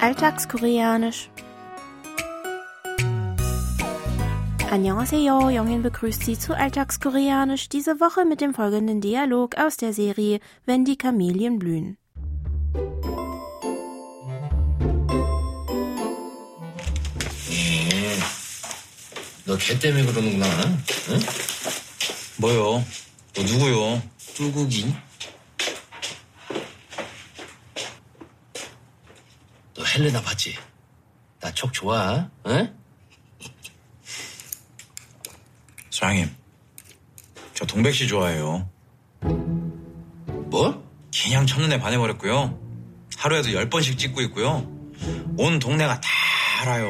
Alltagskoreanisch. Annyeonghaseyo, Jongin begrüßt Sie zu Alltagskoreanisch, diese Woche mit dem folgenden Dialog aus der Serie Wenn die Kamelien blühen. 너걔 때문에 그러는구나. 응? 뭐요? 너 누구요? 뚜국이. 너 헬레나 봤지? 나 촉 좋아. 응? 사장님, 저 동백 씨 좋아해요. 뭐? 그냥 첫눈에 반해버렸고요. 하루에도 열 번씩 찍고 있고요. 온 동네가 다 알아요.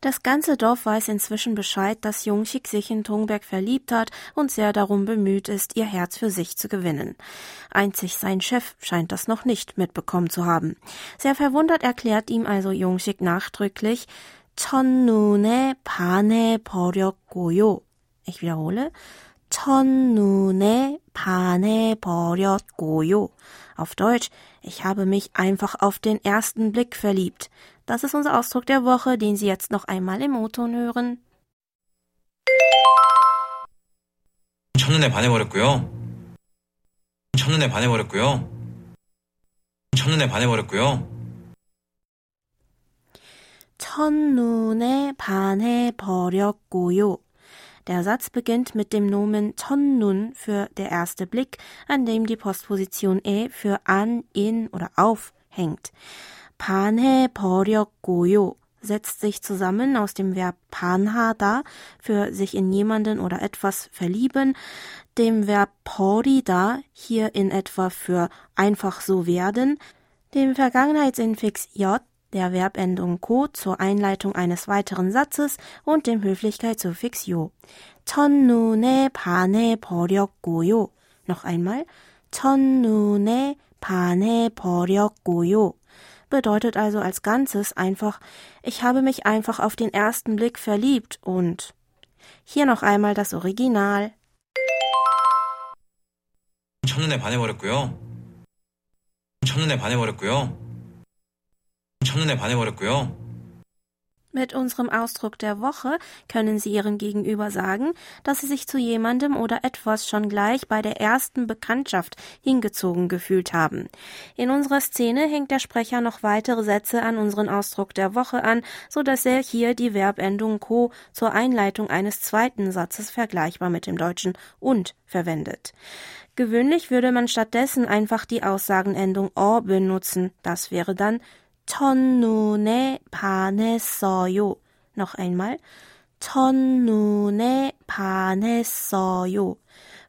Das ganze Dorf weiß inzwischen Bescheid, dass Jungschik sich in Tongberg verliebt hat und sehr darum bemüht ist, ihr Herz für sich zu gewinnen. Einzig sein Chef scheint das noch nicht mitbekommen zu haben. Sehr verwundert erklärt ihm also Jungschik nachdrücklich, 첫눈에 반해 버렸고요. Ich wiederhole. 첫눈에 반해 버렸고요. Auf Deutsch, ich habe mich einfach auf den ersten Blick verliebt. Das ist unser Ausdruck der Woche, den Sie jetzt noch einmal im O-Ton hören. 첫눈에 반해버렸고요. 첫눈에 반해버렸고요. 첫눈에 반해버렸고요. 첫눈에 반해버렸고요. Der Satz beginnt mit dem Nomen 첫눈 für der erste Blick, an dem die Postposition e für an, in oder auf hängt. 반해버렸고요 setzt sich zusammen aus dem Verb 반하다 für sich in jemanden oder etwas verlieben, dem Verb 버리다 hier in etwa für einfach so werden, dem Vergangenheitsinfix j der Verbendung ko zur Einleitung eines weiteren Satzes und dem Höflichkeitssuffix 요. 첫눈에 반해 버렸고요. Noch einmal. 첫눈에 반해 버렸고요. Bedeutet also als Ganzes einfach, ich habe mich einfach auf den ersten Blick verliebt und hier noch einmal das Original. 첫눈에 반해버렸고요. 첫눈에 반해버렸고요. 첫눈에 반해버렸고요. Mit unserem Ausdruck der Woche können Sie Ihrem Gegenüber sagen, dass Sie sich zu jemandem oder etwas schon gleich bei der ersten Bekanntschaft hingezogen gefühlt haben. In unserer Szene hängt der Sprecher noch weitere Sätze an unseren Ausdruck der Woche an, so dass er hier die Verbendung ko zur Einleitung eines zweiten Satzes vergleichbar mit dem deutschen und verwendet. Gewöhnlich würde man stattdessen einfach die Aussagenendung o benutzen. Das wäre dann 첫눈에 반했어요. Noch einmal. 첫눈에 반했어요.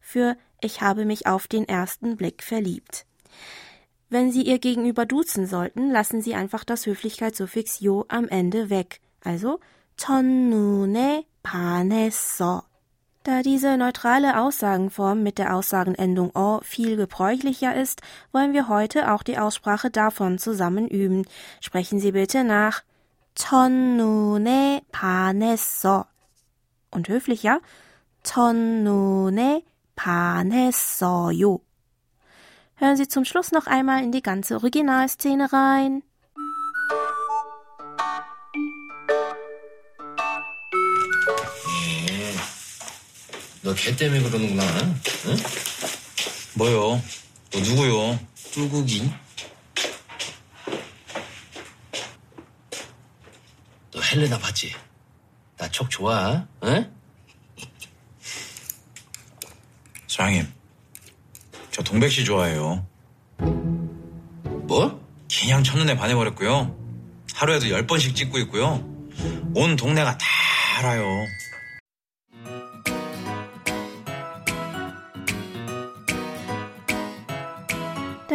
Für ich habe mich auf den ersten Blick verliebt. Wenn Sie Ihr Gegenüber duzen sollten, lassen Sie einfach das Höflichkeitssuffix 요 am Ende weg. Also 첫눈에 반했어. Da diese neutrale Aussagenform mit der Aussagenendung o viel gebräuchlicher ist, wollen wir heute auch die Aussprache davon zusammen üben. Sprechen Sie bitte nach 첫눈에 반했어. Und höflicher 첫눈에 반했어요. Hören Sie zum Schluss noch einmal in die ganze Originalszene rein. 너 걔 때문에 그러는구나. 응? 뭐요? 너 누구요? 뚜국이. 너 헬레나 봤지? 나 촉 좋아. 응? 사장님, 저 동백 씨 좋아해요. 뭐? 그냥 첫눈에 반해버렸고요. 하루에도 열 번씩 찍고 있고요. 온 동네가 다 알아요.